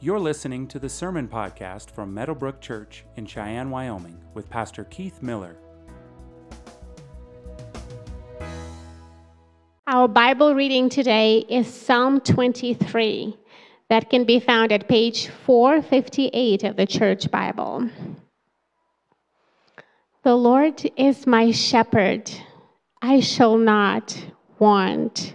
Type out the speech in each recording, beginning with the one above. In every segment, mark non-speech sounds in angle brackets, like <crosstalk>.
You're listening to the Sermon Podcast from Meadowbrook Church in Cheyenne, Wyoming, with Pastor Keith Miller. Our Bible reading today is Psalm 23, that can be found at page 458 of the Church Bible. The Lord is my shepherd, I shall not want.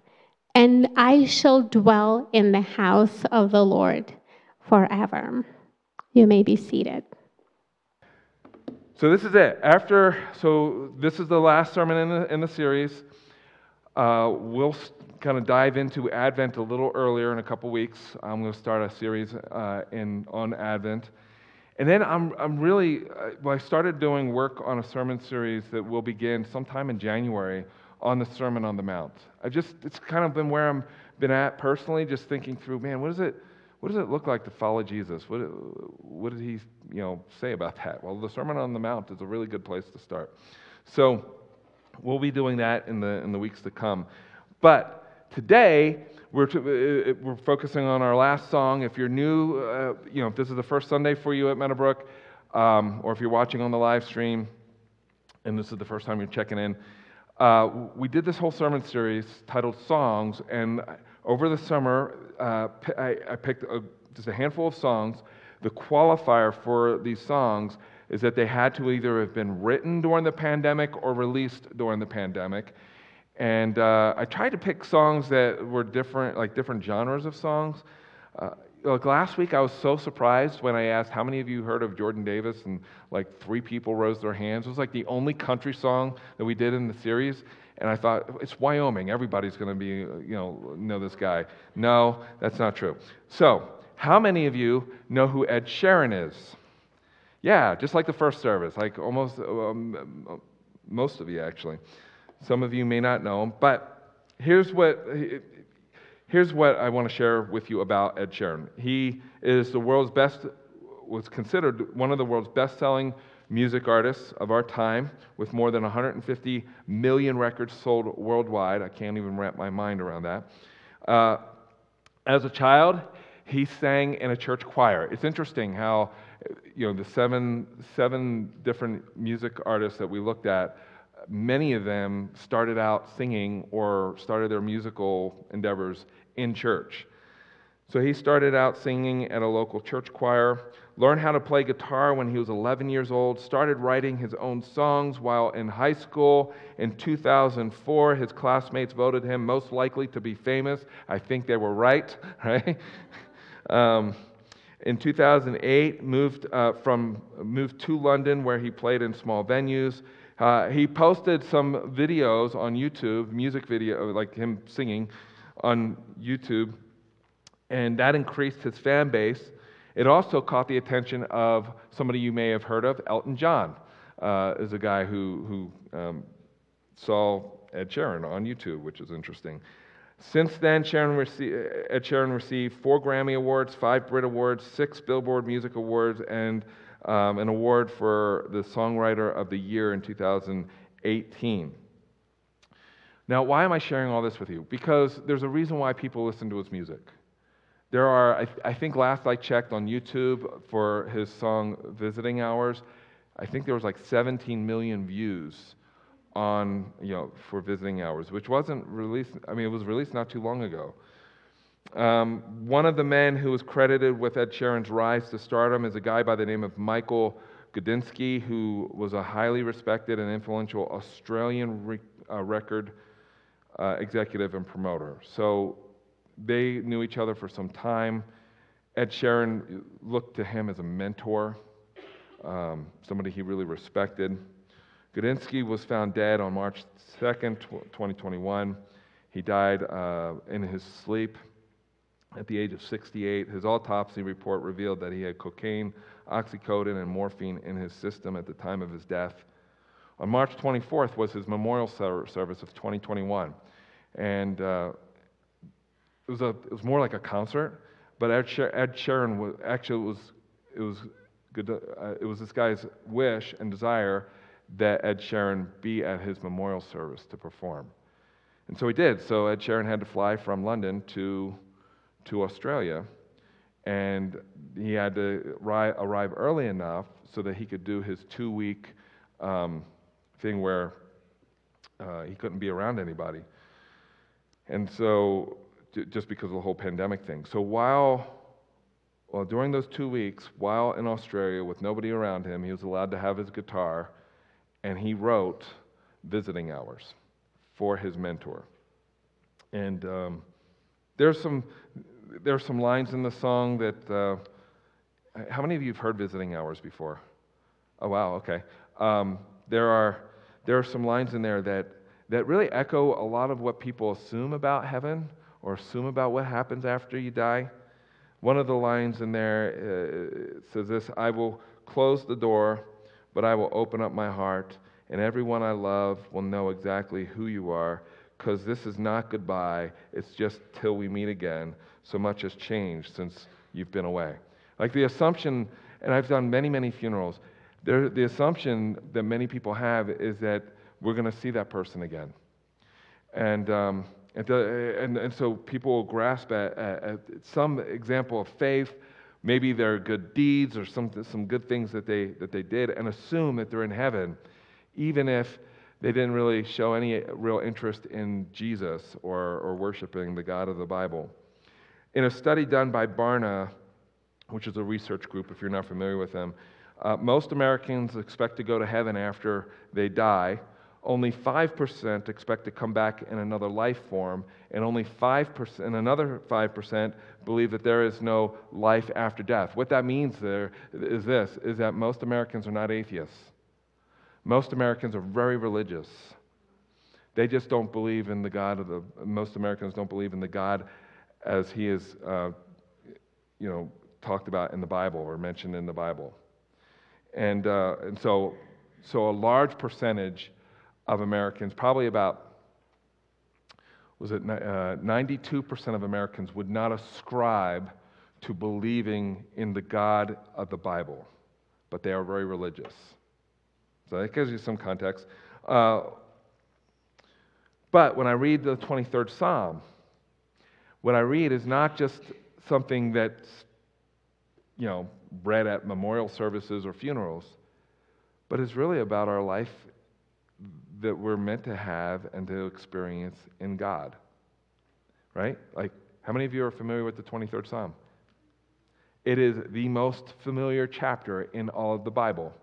and I shall dwell in the house of the Lord forever. You may be seated. So this is it. After, so this is the last sermon in the, in the series. Uh, we'll kind of dive into Advent a little earlier in a couple weeks. I'm going to start a series uh, in on Advent, and then I'm I'm really uh, well, I started doing work on a sermon series that will begin sometime in January on the Sermon on the Mount. I've just it's kind of been where I'm been at personally, just thinking through, man, what does it what does it look like to follow Jesus? What what did he you know say about that? Well, the Sermon on the Mount is a really good place to start. So we'll be doing that in the in the weeks to come. But today we're, to, uh, we're focusing on our last song. If you're new, uh, you know, if this is the first Sunday for you at Meadowbrook, um, or if you're watching on the live stream, and this is the first time you're checking in, uh, we did this whole sermon series titled Songs, and over the summer, uh, I, I, picked a, just a handful of songs. The qualifier for these songs is that they had to either have been written during the pandemic or released during the pandemic. And uh, I tried to pick songs that were different, like different genres of songs. Like last week, I was so surprised when I asked how many of you heard of Jordan Davis, and like three people rose their hands. It was like the only country song that we did in the series, and I thought it's Wyoming. Everybody's going to be, you know, know this guy. No, that's not true. So, how many of you know who Ed Sheeran is? Yeah, just like the first service, like almost um, most of you actually. Some of you may not know him, but here's what Here's what I want to share with you about Ed Sheeran. He is the world's best, was considered one of the world's best selling music artists of our time, with more than 150 million records sold worldwide. I can't even wrap my mind around that. Uh, as a child, he sang in a church choir. It's interesting how, you know, the seven, seven different music artists that we looked at many of them started out singing or started their musical endeavors in church. So he started out singing at a local church choir, learned how to play guitar when he was 11 years old, started writing his own songs while in high school. In 2004, his classmates voted him most likely to be famous. I think they were right, <laughs> right? um, in 2008, moved, uh, from, moved to London where he played in small venues. Uh, he posted some videos on YouTube, music video, like him singing on YouTube, and that increased his fan base. It also caught the attention of somebody you may have heard of, Elton John, uh, is a guy who, who um, saw Ed Sheeran on YouTube, which is interesting. Since then, Sheeran rece- Ed Sheeran received four Grammy Awards, five Brit Awards, six Billboard Music Awards, and um, an award for the Songwriter of the Year in 2018. Now, why am I sharing all this with you? Because there's a reason why people listen to his music. There are, I, I think last I checked on YouTube for his song Visiting Hours, I think there was like 17 million views on, you know, for Visiting Hours, which wasn't released, I mean, it was released not too long ago. Um, one of the men who was credited with Ed Sheeran's rise to stardom is a guy by the name of Michael Gudinski, who was a highly respected and influential Australian re- uh, record uh, executive and promoter. So they knew each other for some time. Ed Sheeran looked to him as a mentor, um, somebody he really respected. Gudinski was found dead on March 2nd, 2021. He died uh, in his sleep at the age of 68. His autopsy report revealed that he had cocaine, oxycodone, and morphine in his system at the time of his death. On March 24th was his memorial service of 2021. And uh, it, was a, it was more like a concert, but Ed, Sher- Ed was, actually it was, it, was good uh, it was this guy's wish and desire that Ed Sheeran be at his memorial service to perform. And so he did. So Ed Sheeran had to fly from London to, to Australia. And he had to arrive, arrive early enough so that he could do his two week um, thing where uh, he couldn't be around anybody. And so, just because of the whole pandemic thing. So, while, well, during those two weeks, while in Australia with nobody around him, he was allowed to have his guitar and he wrote visiting hours for his mentor. And um, there's some there are some lines in the song that. Uh, how many of you have heard visiting hours before? Oh wow, okay. Um, there are there are some lines in there that that really echo a lot of what people assume about heaven or assume about what happens after you die. One of the lines in there uh, says this: "I will close the door but I will open up my heart, and everyone I love will know exactly who you are, because this is not goodbye, it's just till we meet again. So much has changed since you've been away. Like the assumption, and I've done many, many funerals, there, the assumption that many people have is that we're going to see that person again. And, um, and, the, and, and, so people will grasp at, at, at some example of faith maybe their good deeds or some, some good things that they, that they did and assume that they're in heaven, even if they didn't really show any real interest in Jesus or, or worshiping the God of the Bible. In a study done by Barna, which is a research group, if you're not familiar with them, uh, most Americans expect to go to heaven after they die. Only 5% expect to come back in another life form, and only 5%, and another 5% believe that there is no life after death. What that means there is this is that most Americans are not atheists. Most Americans are very religious. They just don't believe in the God of the most Americans don't believe in the God as he is uh, you know talked about in the Bible or mentioned in the Bible. And, uh, and so, so a large percentage of Americans, probably about was it uh, 92% of Americans would not ascribe to believing in the God of the Bible, but they are very religious. So that gives you some context. Uh, but when I read the 23rd Psalm, what I read is not just something that's, you know, read at memorial services or funerals, but it's really about our life that we're meant to have and to experience in God. Right? Like, how many of you are familiar with the 23rd Psalm? It is the most familiar chapter in all of the Bible.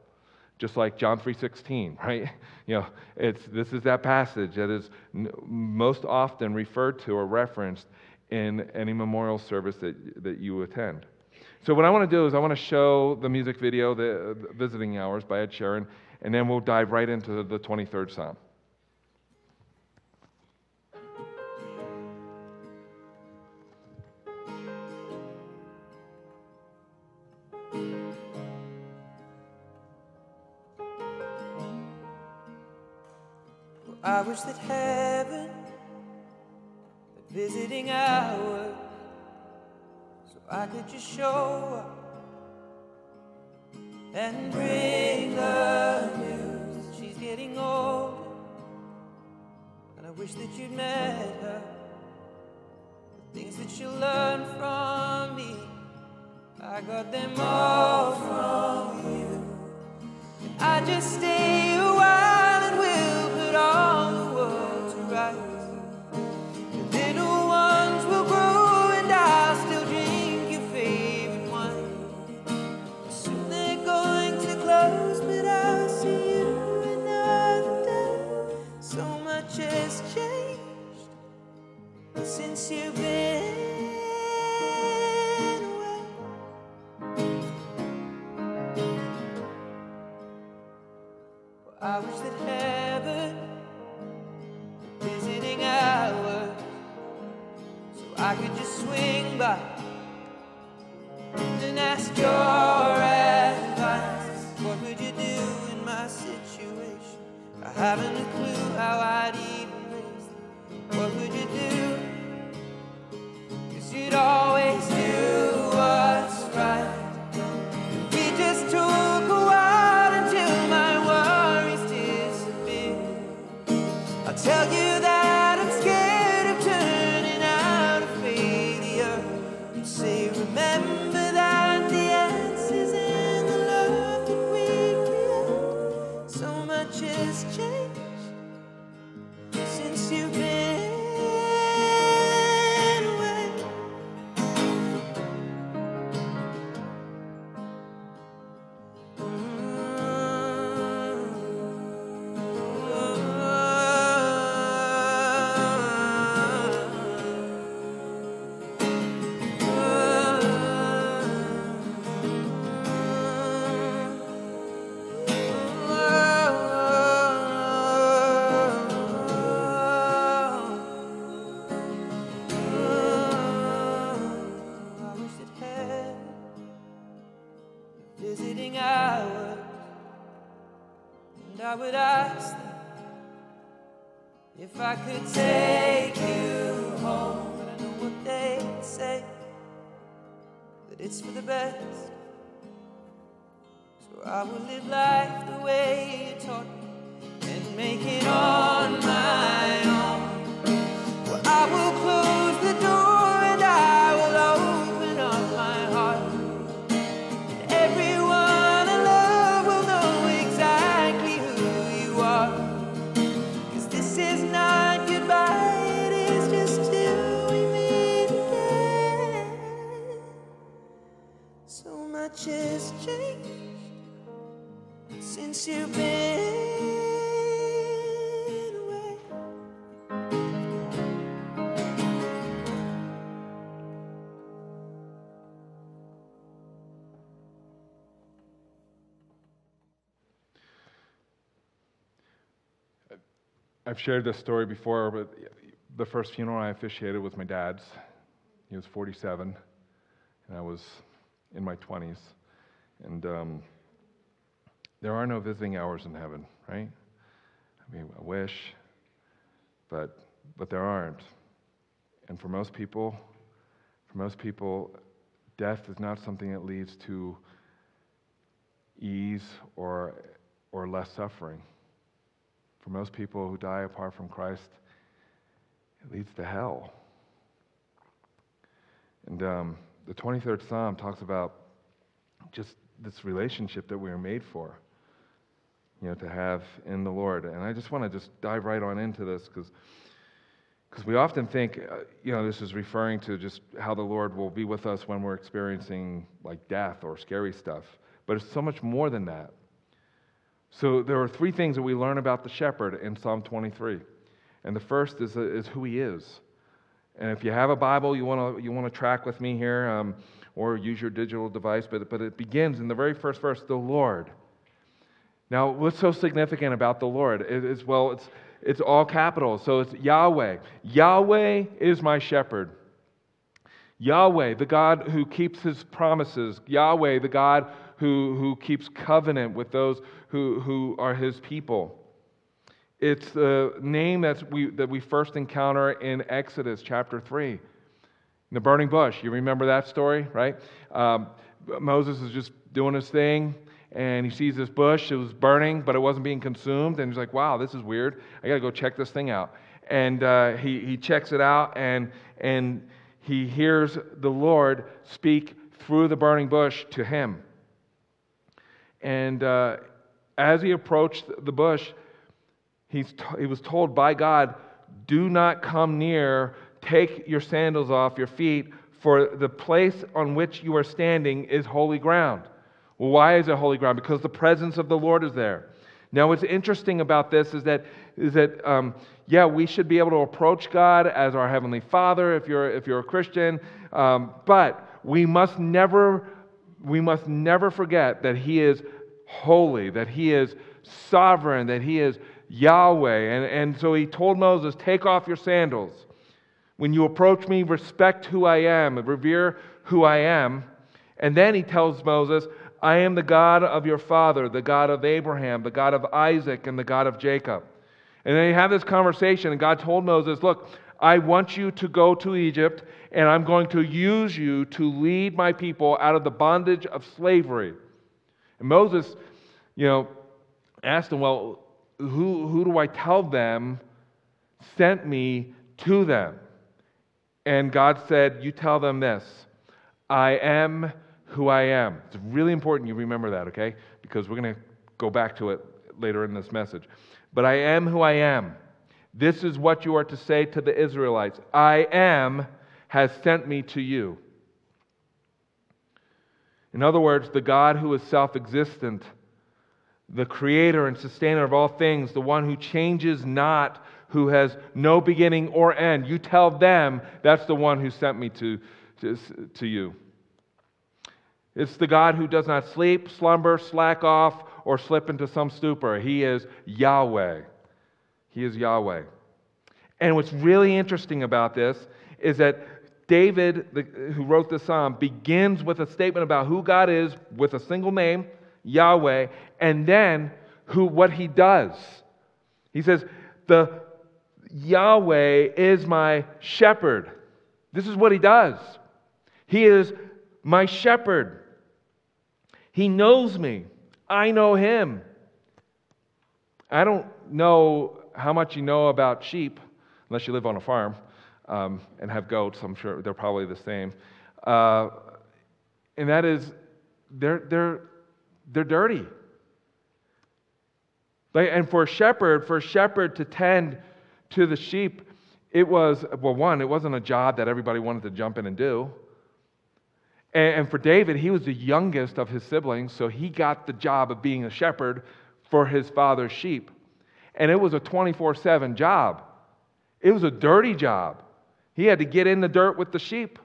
Just like John 3:16, <laughs> right? You know, it's this is that passage that is most often referred to or referenced in any memorial service that, that you attend. So what I want to do is I want to show the music video, the, uh, the Visiting Hours by Ed Sheeran, and then we'll dive right into the 23rd Psalm. I wish that heaven had visiting so I could just show up and bring wish that you'd met her. The things that you learned from me, I got them all from you. And I just stay a I've shared this story before, but the first funeral I officiated was my dad's. He was 47, and I was in my 20s. And um, there are no visiting hours in heaven, right? I mean, I wish, but but there aren't. And for most people, for most people, death is not something that leads to ease or or less suffering. For most people who die apart from Christ, it leads to hell. And um, the 23rd Psalm talks about just this relationship that we are made for, you know, to have in the Lord. And I just want to just dive right on into this because because we often think, uh, you know, this is referring to just how the Lord will be with us when we're experiencing like death or scary stuff. But it's so much more than that. So there are three things that we learn about the shepherd in Psalm 23. And the first is, is who he is. And if you have a Bible, you want to you want to track with me here, um, or use your digital device. But but it begins in the very first verse, the Lord. Now, what's so significant about the Lord is well, it's it's all capital, so it's Yahweh. Yahweh is my shepherd. Yahweh, the God who keeps his promises. Yahweh, the God who, who keeps covenant with those who, who are his people. It's the name that's we, that we first encounter in Exodus chapter 3. In the burning bush. You remember that story, right? Um, Moses is just doing his thing, and he sees this bush. It was burning, but it wasn't being consumed. And he's like, wow, this is weird. I got to go check this thing out. And uh, he, he checks it out, and, and he hears the Lord speak through the burning bush to him. And uh, as he approached the bush, he's t- he was told by God, Do not come near, take your sandals off your feet, for the place on which you are standing is holy ground. Well, why is it holy ground? Because the presence of the Lord is there. Now, what's interesting about this is that, is that um, yeah, we should be able to approach God as our Heavenly Father if you're, if you're a Christian, um, but we must never we must never forget that He is holy, that he is sovereign, that he is Yahweh. And, and so he told Moses, Take off your sandals. When you approach me, respect who I am, revere who I am. And then he tells Moses, I am the God of your father, the God of Abraham, the God of Isaac, and the God of Jacob. And they have this conversation, and God told Moses, Look, I want you to go to Egypt, and I'm going to use you to lead my people out of the bondage of slavery. And Moses, you know, asked him, Well, who, who do I tell them sent me to them? And God said, You tell them this I am who I am. It's really important you remember that, okay? Because we're going to go back to it later in this message. But I am who I am. This is what you are to say to the Israelites I am has sent me to you. In other words, the God who is self existent, the creator and sustainer of all things, the one who changes not, who has no beginning or end. You tell them that's the one who sent me to, to, to you. It's the God who does not sleep, slumber, slack off, or slip into some stupor. He is Yahweh. He is Yahweh. And what's really interesting about this is that David, the, who wrote the psalm, begins with a statement about who God is with a single name, Yahweh, and then who what he does. He says, "The Yahweh is my shepherd." This is what he does. He is my shepherd. He knows me. I know him. I don't know how much you know about sheep, unless you live on a farm um, and have goats. I'm sure they're probably the same. Uh, and that is, they're, they're, they're dirty. Like, and for a shepherd, for a shepherd to tend to the sheep, it was, well, one, it wasn't a job that everybody wanted to jump in and do. And, for David, he was the youngest of his siblings, so he got the job of being a shepherd for his father's sheep. And it was a 24 7 job, it was a dirty job. He had to get in the dirt with the sheep.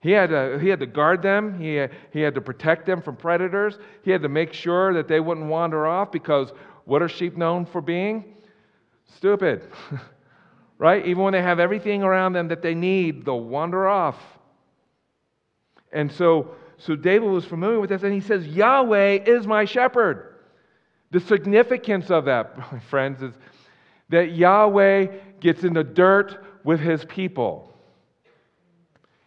He had, to, he had to guard them. He had, he had to protect them from predators. He had to make sure that they wouldn't wander off because what are sheep known for being? Stupid. <laughs> right? Even when they have everything around them that they need, they'll wander off. And so, so David was familiar with this, and he says, Yahweh is my shepherd. The significance of that, <laughs> friends, is that Yahweh gets in the dirt with his people.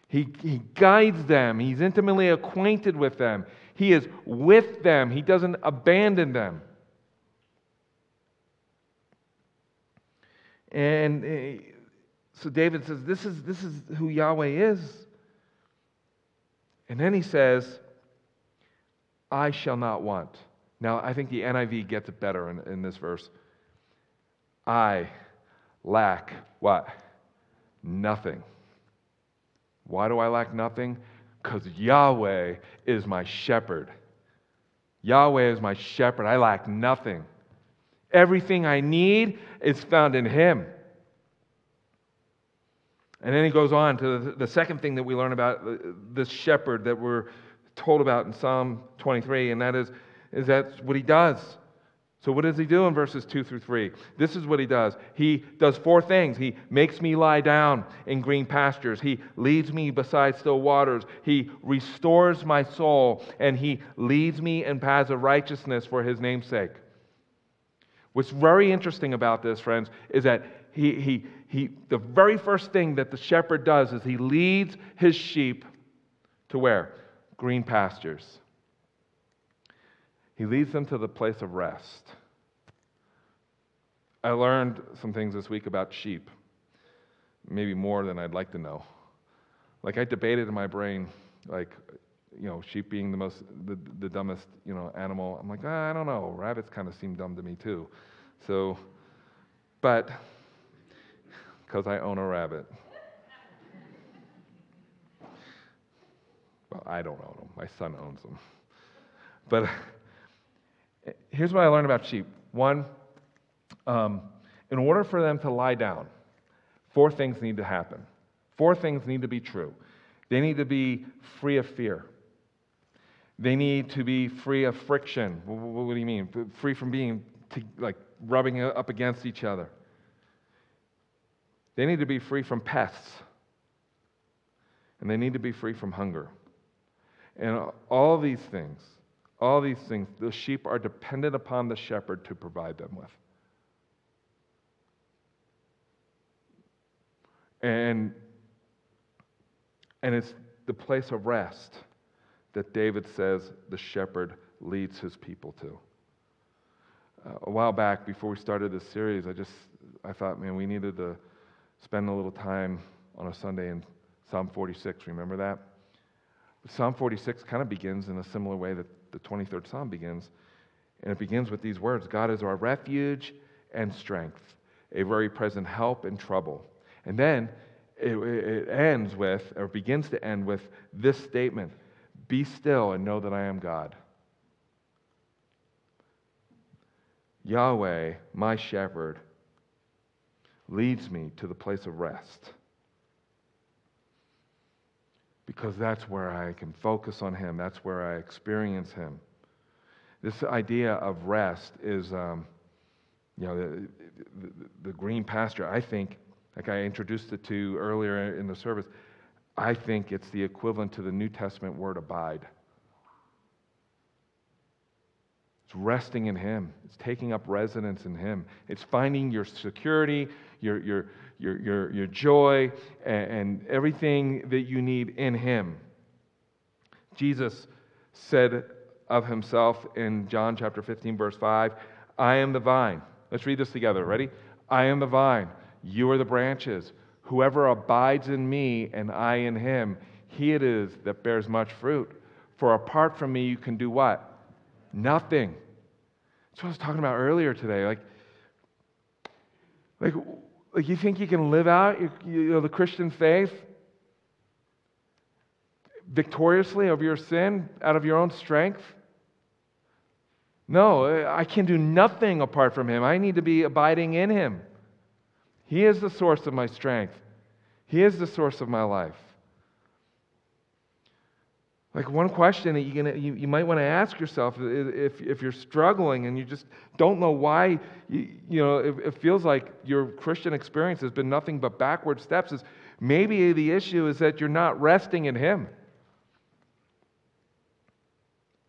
He, he guides them, he's intimately acquainted with them, he is with them, he doesn't abandon them. And eh, so David says, This is, this is who Yahweh is. And then he says, I shall not want. Now, I think the NIV gets it better in, in this verse. I lack what? Nothing. Why do I lack nothing? Because Yahweh is my shepherd. Yahweh is my shepherd. I lack nothing. Everything I need is found in Him. And then he goes on to the second thing that we learn about uh, this shepherd that we're told about in Psalm 23, and that is, is that what he does. So, what does he do in verses 2 through 3? This is what he does. He does four things. He makes me lie down in green pastures. He leads me beside still waters. He restores my soul. And he leads me in paths of righteousness for his name's sake. What's very interesting about this, friends, is that he, he, he, the very first thing that the shepherd does is he leads his sheep to where? Green pastures. He leads them to the place of rest. I learned some things this week about sheep, maybe more than I'd like to know. Like I debated in my brain, like, you know, sheep being the most, the, the dumbest, you know, animal. I'm like, ah, I don't know. Rabbits kind of seem dumb to me too. So, but because I own a rabbit. Well, I don't own them, my son owns them. But here's what I learned about sheep. One, um, in order for them to lie down, four things need to happen. Four things need to be true. They need to be free of fear. They need to be free of friction. Wh- wh- What do you mean? Free from being like rubbing up against each other. They need to be free from pests. And they need to be free from hunger. And all these things, all these things, the sheep are dependent upon the shepherd to provide them with. And, and it's the place of rest that David says the shepherd leads his people to. Uh, a while back, before we started this series, I just I thought, man, we needed to spend a little time on a Sunday in Psalm 46. Remember that? Psalm 46 kind of begins in a similar way that the 23rd Psalm begins. And it begins with these words God is our refuge and strength, a very present help in trouble. And then it, it ends with, or begins to end with, this statement Be still and know that I am God. Yahweh, my shepherd, leads me to the place of rest. Because that's where I can focus on Him, that's where I experience Him. This idea of rest is, um, you know, the, the, the green pasture, I think, like I introduced it to earlier in the service, I think it's the equivalent to the New Testament word abide. It's resting in Him. It's taking up residence in Him. It's finding your security, your, your, your, your, your joy, and, and everything that you need in Him. Jesus said of Himself in John chapter 15, verse 5, I am the vine. Let's read this together. Ready? I am the vine. You are the branches. Whoever abides in me and I in him, he it is that bears much fruit. For apart from me, you can do what? Nothing. That's what I was talking about earlier today. Like, like, like you think you can live out you, you know, the Christian faith victoriously over your sin out of your own strength? No, I can do nothing apart from Him. I need to be abiding in Him. He is the source of my strength, He is the source of my life. Like one question that you, gonna, you, you might want to ask yourself if, if you're struggling and you just don't know why, you, you know, it, it feels like your Christian experience has been nothing but backward steps, is maybe the issue is that you're not resting in Him.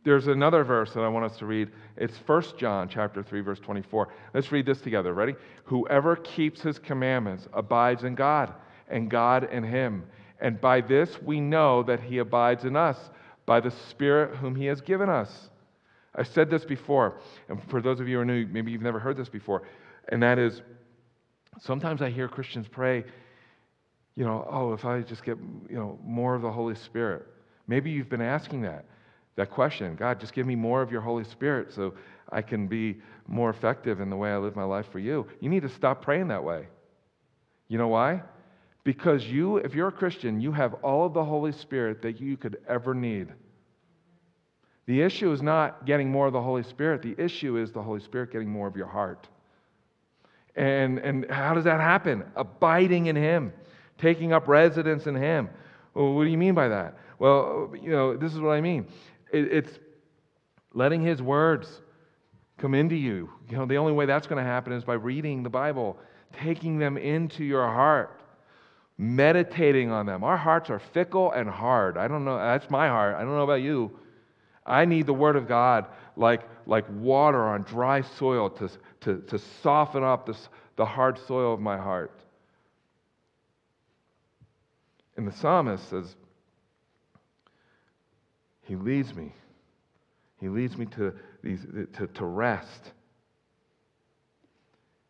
There's another verse that I want us to read. It's 1 John chapter 3 verse 24. Let's read this together. Ready? Whoever keeps his commandments abides in God, and God in him. And by this we know that he abides in us by the Spirit whom he has given us. I've said this before, and for those of you who are new, maybe you've never heard this before, and that is sometimes I hear Christians pray, you know, oh, if I just get, you know, more of the Holy Spirit. Maybe you've been asking that that question God, just give me more of your Holy Spirit so I can be more effective in the way I live my life for you. You need to stop praying that way. You know why? Because you, if you're a Christian, you have all of the Holy Spirit that you could ever need. The issue is not getting more of the Holy Spirit, the issue is the Holy Spirit getting more of your heart. And, and how does that happen? Abiding in Him, taking up residence in Him. Well, what do you mean by that? Well, you know, this is what I mean. It's letting His words come into you. You know, the only way that's going to happen is by reading the Bible, taking them into your heart, meditating on them. Our hearts are fickle and hard. I don't know. That's my heart. I don't know about you. I need the Word of God like, like water on dry soil to, to, to soften up this, the hard soil of my heart. And the psalmist says, He leads me. He leads me to, these, to, to rest.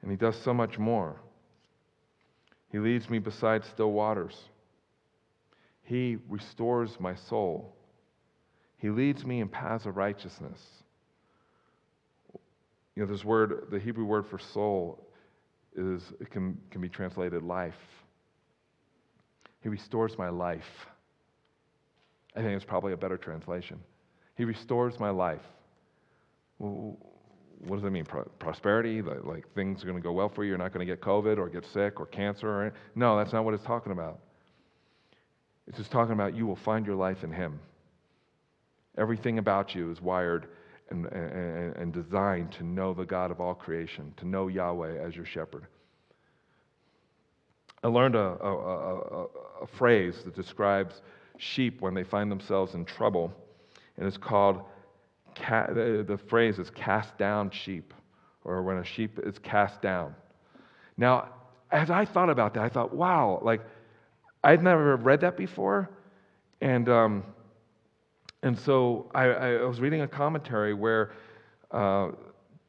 And He does so much more. He leads me beside still waters. He restores my soul. He leads me in paths of righteousness. You know, this word, the Hebrew word for soul, is it can, can be translated life. He restores my life. I think it's probably a better translation. He restores my life. Well, what does that mean? Pro- prosperity? Like, like things are going to go well for you. You're not going to get COVID or get sick or cancer or. No, that's not what it's talking about. It's just talking about you will find your life in Him. Everything about you is wired and, and, and designed to know the God of all creation, to know Yahweh as your shepherd. I learned a, a, a, a, phrase that describes sheep when they find themselves in trouble, and it's called ca- the, the phrase is cast down sheep, or when a sheep is cast down. Now, as I thought about that, I thought, wow, like I'd never read that before, and um, and so I, I, was reading a commentary where uh,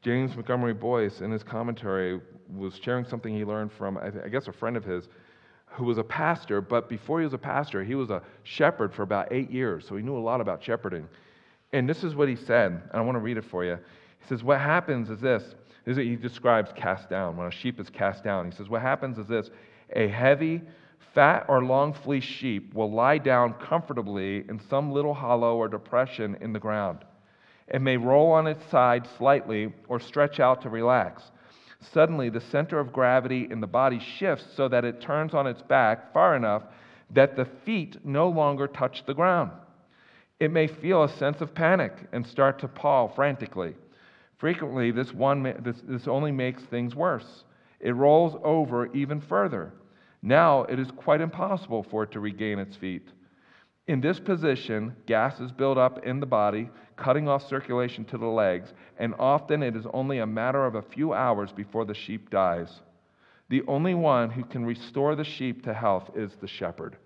James Montgomery Boice, in his commentary, was sharing something he learned from, I guess, a friend of his who was a pastor, but before he was a pastor, he was a shepherd for about eight years, so he knew a lot about shepherding. And this is what he said, and I want to read it for you. He says, What happens is this. this is he describes cast down, when a sheep is cast down. He says, What happens is this a heavy, fat, or long fleeced sheep will lie down comfortably in some little hollow or depression in the ground. It may roll on its side slightly or stretch out to relax. Suddenly, the center of gravity in the body shifts so that it turns on its back far enough that the feet no longer touch the ground. It may feel a sense of panic and start to paw frantically. Frequently, this, one, this, this only makes things worse. It rolls over even further. Now it is quite impossible for it to regain its feet. In this position, gas is built up in the body, cutting off circulation to the legs, and often it is only a matter of a few hours before the sheep dies. The only one who can restore the sheep to health is the shepherd.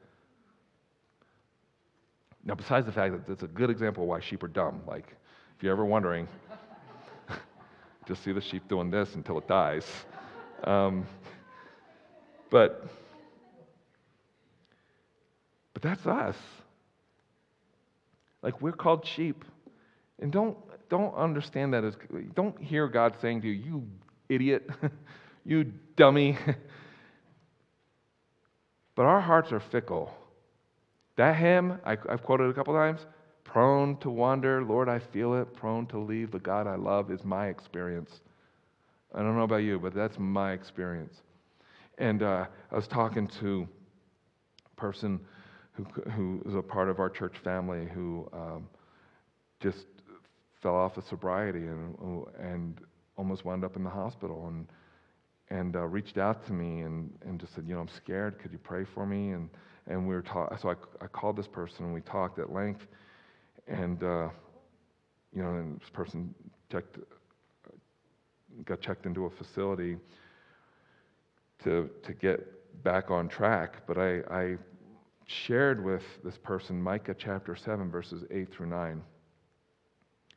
Now, besides the fact that it's a good example of why sheep are dumb, like if you're ever wondering, <laughs> just see the sheep doing this until it dies. Um, but, but that's us. Like we're called sheep. And don't, don't understand that as, don't hear God saying to you, you idiot, <laughs> you dummy. <laughs> but our hearts are fickle. That hymn, I, have quoted a couple times, prone to wander, Lord, I feel it, prone to leave the God I love is my experience. I don't know about you, but that's my experience. And uh, I was talking to a person who, who is a part of our church family who um, just fell off of sobriety and, and almost wound up in the hospital and, and uh, reached out to me and, and just said, you know, I'm scared. Could you pray for me? And, and we were talking. So I, I called this person and we talked at length. And, uh, you know, and this person checked, got checked into a facility to, to get back on track. But I, I shared with this person Micah chapter 7, verses 8 through 9,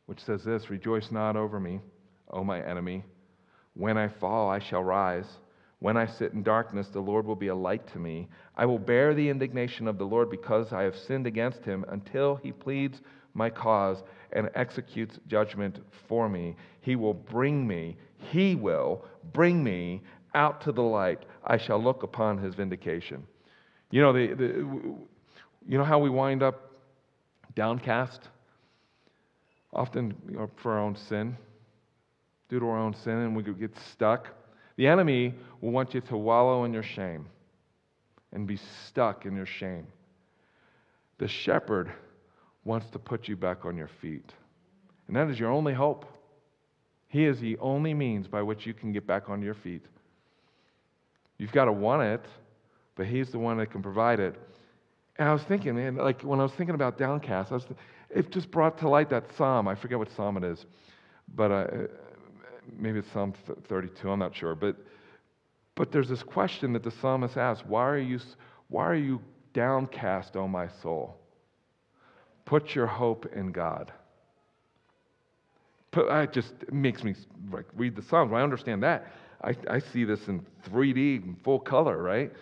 which says this Rejoice not over me, O my enemy. When I fall, I shall rise. When I sit in darkness, the Lord will be a light to me. I will bear the indignation of the Lord because I have sinned against him until he pleads my cause and executes judgment for me. He will bring me, he will bring me out to the light. I shall look upon his vindication. You know, the, the, you know how we wind up downcast? Often for our own sin, due to our own sin, and we get stuck. The enemy will want you to wallow in your shame and be stuck in your shame. The shepherd wants to put you back on your feet. And that is your only hope. He is the only means by which you can get back on your feet. You've got to want it but He's the one that can provide it. And I was thinking, man, like when I was thinking about downcast, I was, it just brought to light that psalm. I forget what psalm it is, but uh, maybe it's Psalm 32. I'm not sure. But but there's this question that the psalmist asks: Why are you why are you downcast, O my soul? Put your hope in God. Put, it just makes me like read the Psalms. I understand that. I, I see this in 3D, in full color, right?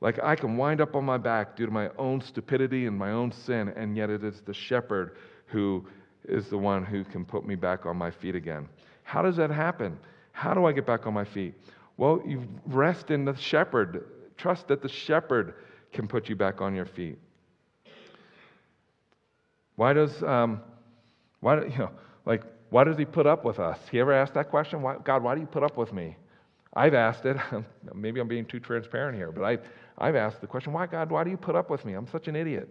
Like I can wind up on my back due to my own stupidity and my own sin, and yet it is the shepherd who is the one who can put me back on my feet again. How does that happen? How do I get back on my feet? Well, you rest in the shepherd. Trust that the shepherd can put you back on your feet. Why does, um, why, <laughs> you know, like, why does he put up with us? He ever asked that question? Why, God, why do you put up with me? I've asked it. <laughs> Maybe I'm being too transparent here, but I, I've asked the question, why, God, why do you put up with me? I'm such an idiot.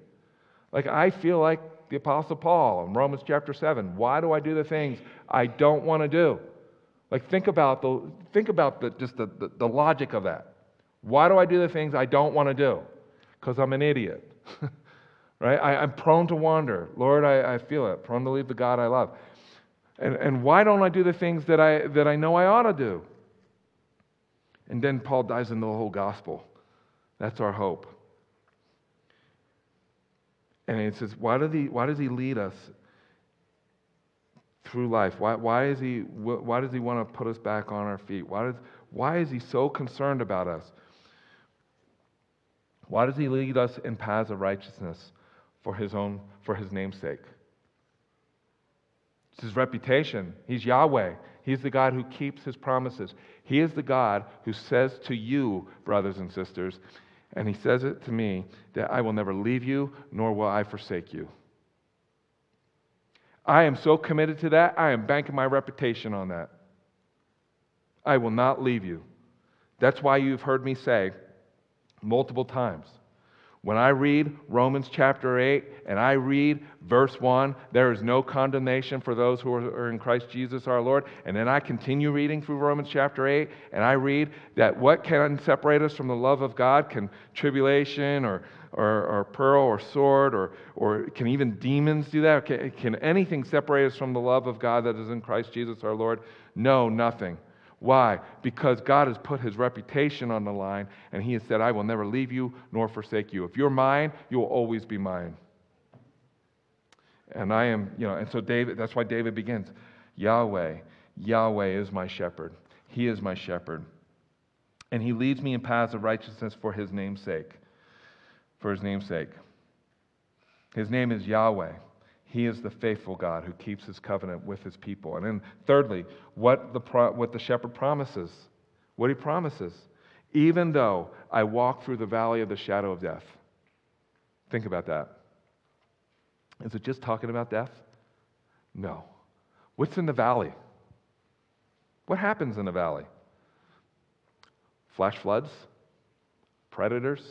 Like, I feel like the Apostle Paul in Romans chapter 7. Why do I do the things I don't want to do? Like, think about, the, think about the, just the, the, the logic of that. Why do I do the things I don't want to do? Because I'm an idiot. <laughs> right? I, am prone to wander. Lord, I, I feel it. Prone to leave the God I love. And, and why don't I do the things that I, that I know I ought to do? And then Paul dives into the whole gospel. That's our hope. And he says, why, does he, why does he lead us through life? Why, why, is he, why does he want to put us back on our feet? Why, does, why is he so concerned about us? Why does he lead us in paths of righteousness for his own, for his namesake? It's his reputation. He's Yahweh. He's the God who keeps his promises. He is the God who says to you, brothers and sisters, and he says it to me, that I will never leave you, nor will I forsake you. I am so committed to that, I am banking my reputation on that. I will not leave you. That's why you've heard me say multiple times when I read Romans chapter 8 and I read verse 1, there is no condemnation for those who are in Christ Jesus our Lord. And then I continue reading through Romans chapter 8 and I read that what can separate us from the love of God? Can tribulation or, or, or pearl or sword or, or can even demons do that? Can, can anything separate us from the love of God that is in Christ Jesus our Lord? No, nothing. Why? Because God has put his reputation on the line and he has said, I will never leave you nor forsake you. If you're mine, you will always be mine. And I am, you know, and so David, that's why David begins Yahweh, Yahweh is my shepherd. He is my shepherd. And he leads me in paths of righteousness for his name's sake. For his name's sake. His name is Yahweh. He is the faithful God who keeps his covenant with his people. And then, thirdly, what the, pro- what the shepherd promises. What he promises. Even though I walk through the valley of the shadow of death. Think about that. Is it just talking about death? No. What's in the valley? What happens in the valley? Flash floods? Predators?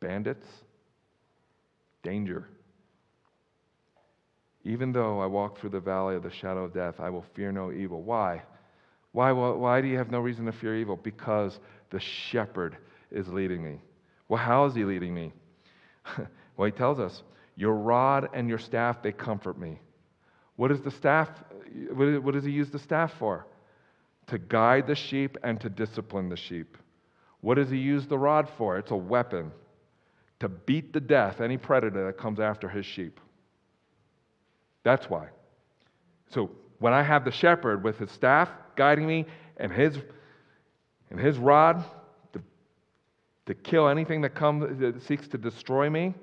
Bandits? Danger. Even though I walk through the valley of the shadow of death, I will fear no evil. Why? Why, why do you have no reason to fear evil? Because the shepherd is leading me. Well, how is he leading me? <laughs> well, he tells us, Your rod and your staff, they comfort me. What is the staff? What does he use the staff for? To guide the sheep and to discipline the sheep. What does he use the rod for? It's a weapon to beat to death any predator that comes after his sheep. That's why. So when I have the shepherd with his staff guiding me and his, and his rod to, to kill anything that comes that seeks to destroy me,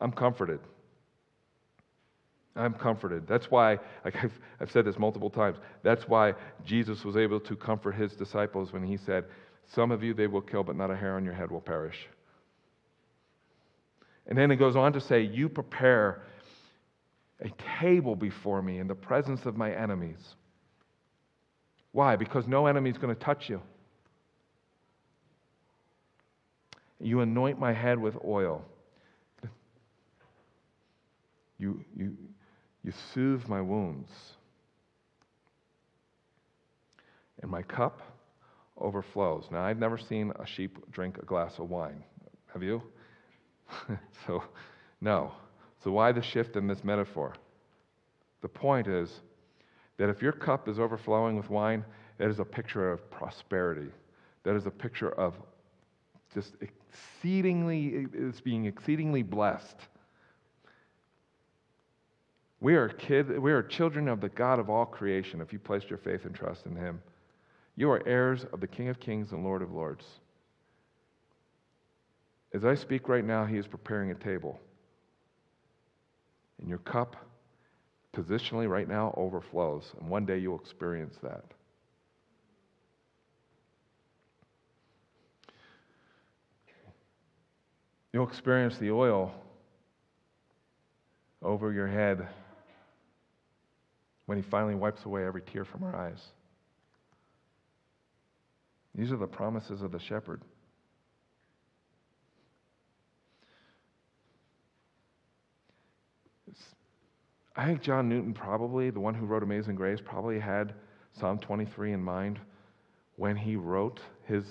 I'm comforted. I'm comforted. That's why, like I've, I've said this multiple times, that's why Jesus was able to comfort his disciples when he said, Some of you they will kill, but not a hair on your head will perish. And then it goes on to say, You prepare a table before me in the presence of my enemies. Why? Because no enemy is going to touch you. You anoint my head with oil. <laughs> You, you, you soothe my wounds. And my cup overflows. Now, I've never seen a sheep drink a glass of wine. Have you? <laughs> so, no. So, why the shift in this metaphor? The point is that if your cup is overflowing with wine, that is a picture of prosperity. That is a picture of just exceedingly, it's being exceedingly blessed. We are, kid, we are children of the God of all creation if you placed your faith and trust in Him. You are heirs of the King of Kings and Lord of Lords. As I speak right now, He is preparing a table. And your cup, positionally right now, overflows. And one day you'll experience that. You'll experience the oil over your head when He finally wipes away every tear from our eyes. These are the promises of the shepherd. I think John Newton probably, the one who wrote Amazing Grace, probably had Psalm 23 in mind when he wrote his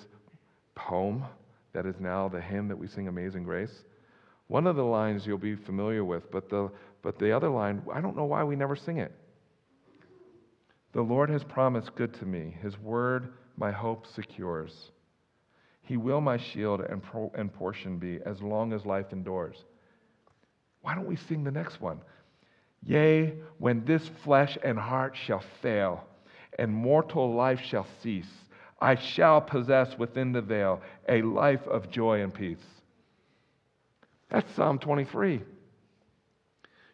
poem that is now the hymn that we sing Amazing Grace. One of the lines you'll be familiar with, but the, but the other line, I don't know why we never sing it. The Lord has promised good to me. His word my hope secures. He will my shield and, pro- and portion be as long as life endures. Why don't we sing the next one? Yea, when this flesh and heart shall fail, and mortal life shall cease, I shall possess within the veil a life of joy and peace. That's Psalm 23.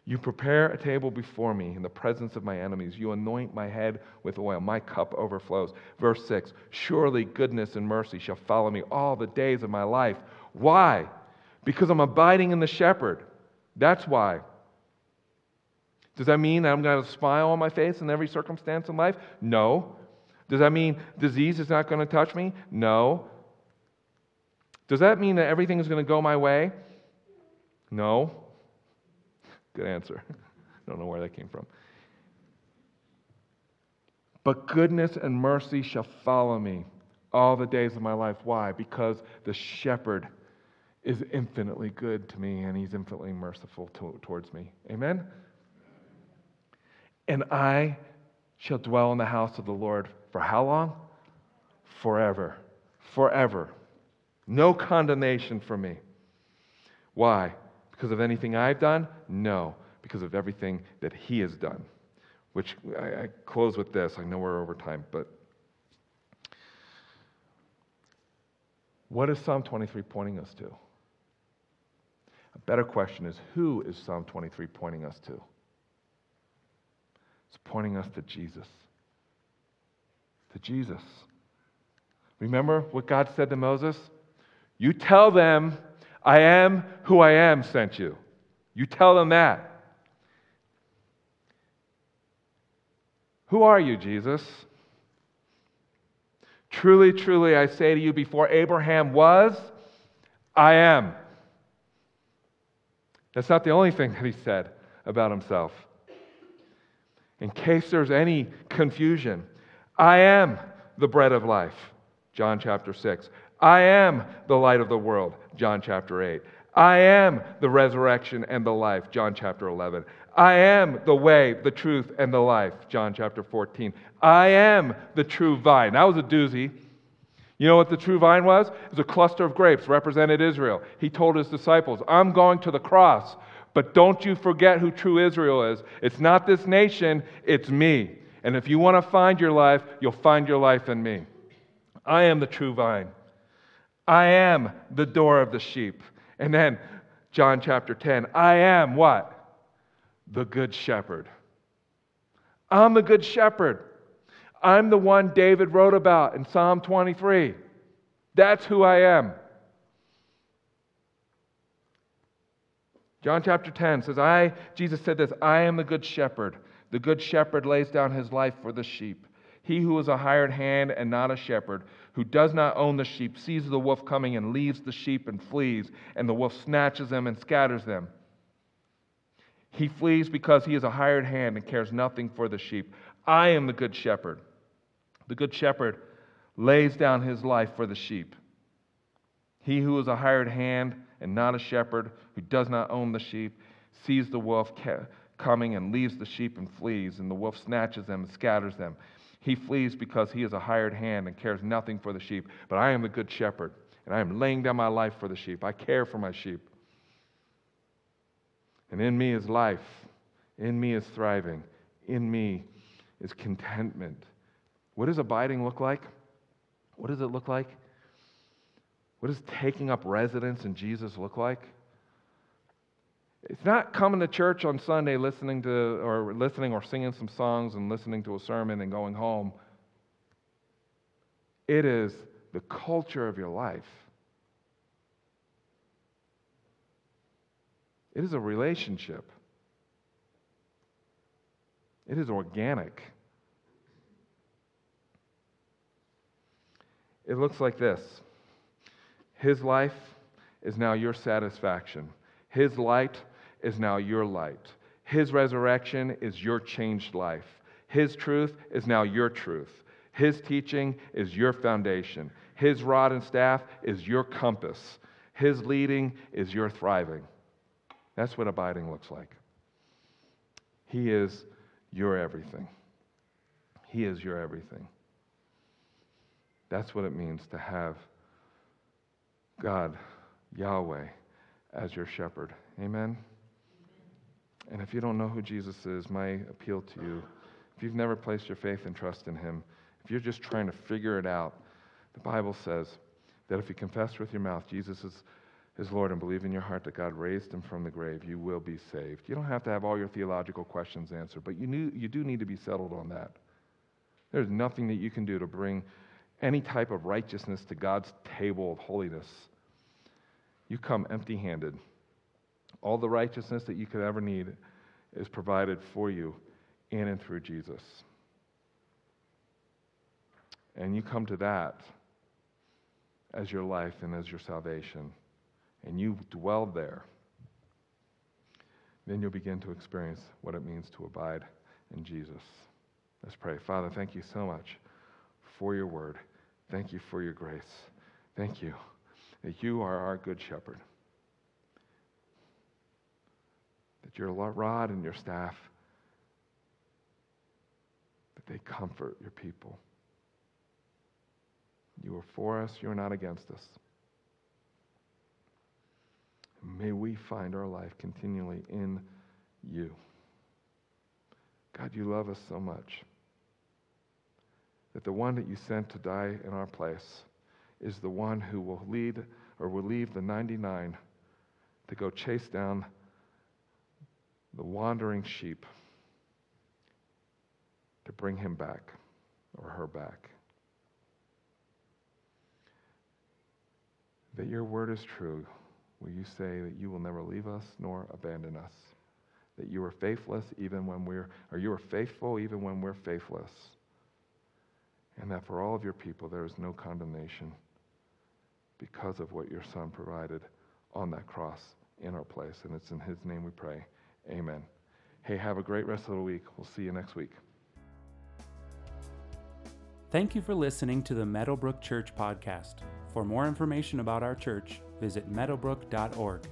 You prepare a table before me in the presence of my enemies. You anoint my head with oil. My cup overflows. Verse 6 Surely goodness and mercy shall follow me all the days of my life. Why? Because I'm abiding in the shepherd. That's why. Does that mean that I'm going to smile on my face in every circumstance in life? No. Does that mean disease is not going to touch me? No. Does that mean that everything is going to go my way? No. Good answer. <laughs> I don't know where that came from. But goodness and mercy shall follow me all the days of my life. Why? Because the shepherd is infinitely good to me and he's infinitely merciful to, towards me. Amen? And I shall dwell in the house of the Lord for how long? Forever. Forever. No condemnation for me. Why? Because of anything I've done? No, because of everything that He has done. Which I, I close with this. I know we're over time, but what is Psalm 23 pointing us to? A better question is who is Psalm 23 pointing us to? It's pointing us to Jesus. To Jesus. Remember what God said to Moses? You tell them I am who I am sent you. You tell them that. Who are you, Jesus? Truly, truly, I say to you, before Abraham was, I am. That's not the only thing that he said about himself. In case there's any confusion, I am the bread of life, John chapter 6. I am the light of the world, John chapter 8. I am the resurrection and the life, John chapter 11. I am the way, the truth, and the life, John chapter 14. I am the true vine. That was a doozy. You know what the true vine was? It was a cluster of grapes, represented Israel. He told his disciples, I'm going to the cross, but don't you forget who true Israel is. It's not this nation, it's me. And if you want to find your life, you'll find your life in me. I am the true vine. I am the door of the sheep. And then John chapter 10, I am what? The good shepherd. I'm the good shepherd. I'm the one David wrote about in Psalm 23. That's who I am. John chapter 10 says, I, Jesus said this, I am the good shepherd. The good shepherd lays down his life for the sheep. He who is a hired hand and not a shepherd, who does not own the sheep, sees the wolf coming and leaves the sheep and flees, and the wolf snatches them and scatters them. He flees because he is a hired hand and cares nothing for the sheep. I am the good shepherd. The good shepherd lays down his life for the sheep. He who is a hired hand and not a shepherd, who does not own the sheep, sees the wolf coming and leaves the sheep and flees, and the wolf snatches them and scatters them. He flees because he is a hired hand and cares nothing for the sheep. But I am the good shepherd, and I am laying down my life for the sheep. I care for my sheep. And in me is life, in me is thriving, in me is contentment. What does abiding look like? What does it look like? What does taking up residence in Jesus look like? It's not coming to church on Sunday listening to or listening or singing some songs and listening to a sermon and going home. It is the culture of your life. It is a relationship. It is organic. It looks like this His life is now your satisfaction. His light is now your light. His resurrection is your changed life. His truth is now your truth. His teaching is your foundation. His rod and staff is your compass. His leading is your thriving. That's what abiding looks like. He is your everything. He is your everything. That's what it means to have God, Yahweh, as your shepherd. Amen? And if you don't know who Jesus is, my appeal to you, if you've never placed your faith and trust in him, if you're just trying to figure it out, the Bible says that if you confess with your mouth Jesus is, is Lord and believe in your heart that God raised him from the grave, you will be saved. You don't have to have all your theological questions answered, but you, knew, you do need to be settled on that. There's nothing that you can do to bring any type of righteousness to God's table of holiness. You come empty handed. All the righteousness that you could ever need is provided for you in and through Jesus. And you come to that as your life and as your salvation, and you dwell there, then you'll begin to experience what it means to abide in Jesus. Let's pray. Father, thank you so much for your word. Thank you for your grace. Thank you that you are our good shepherd, that your rod and your staff, that they comfort your people. You are for us, you are not against us. May we find our life continually in you. God, you love us so much that the one that you sent to die in our place is the one who will lead or will leave the 99 to go chase down the wandering sheep to bring him back or her back. that your word is true, will you say that you will never leave us nor abandon us? That you are faithless even when we're, or you are faithful even when we're faithless. And that for all of your people there is no condemnation because of what your Son provided on that cross in our place. And it's in His name we pray. Amen. Hey, have a great rest of the week. We'll see you next week. Thank you for listening to the Meadowbrook Church podcast. For more information about our church, visit meadowbrook.org.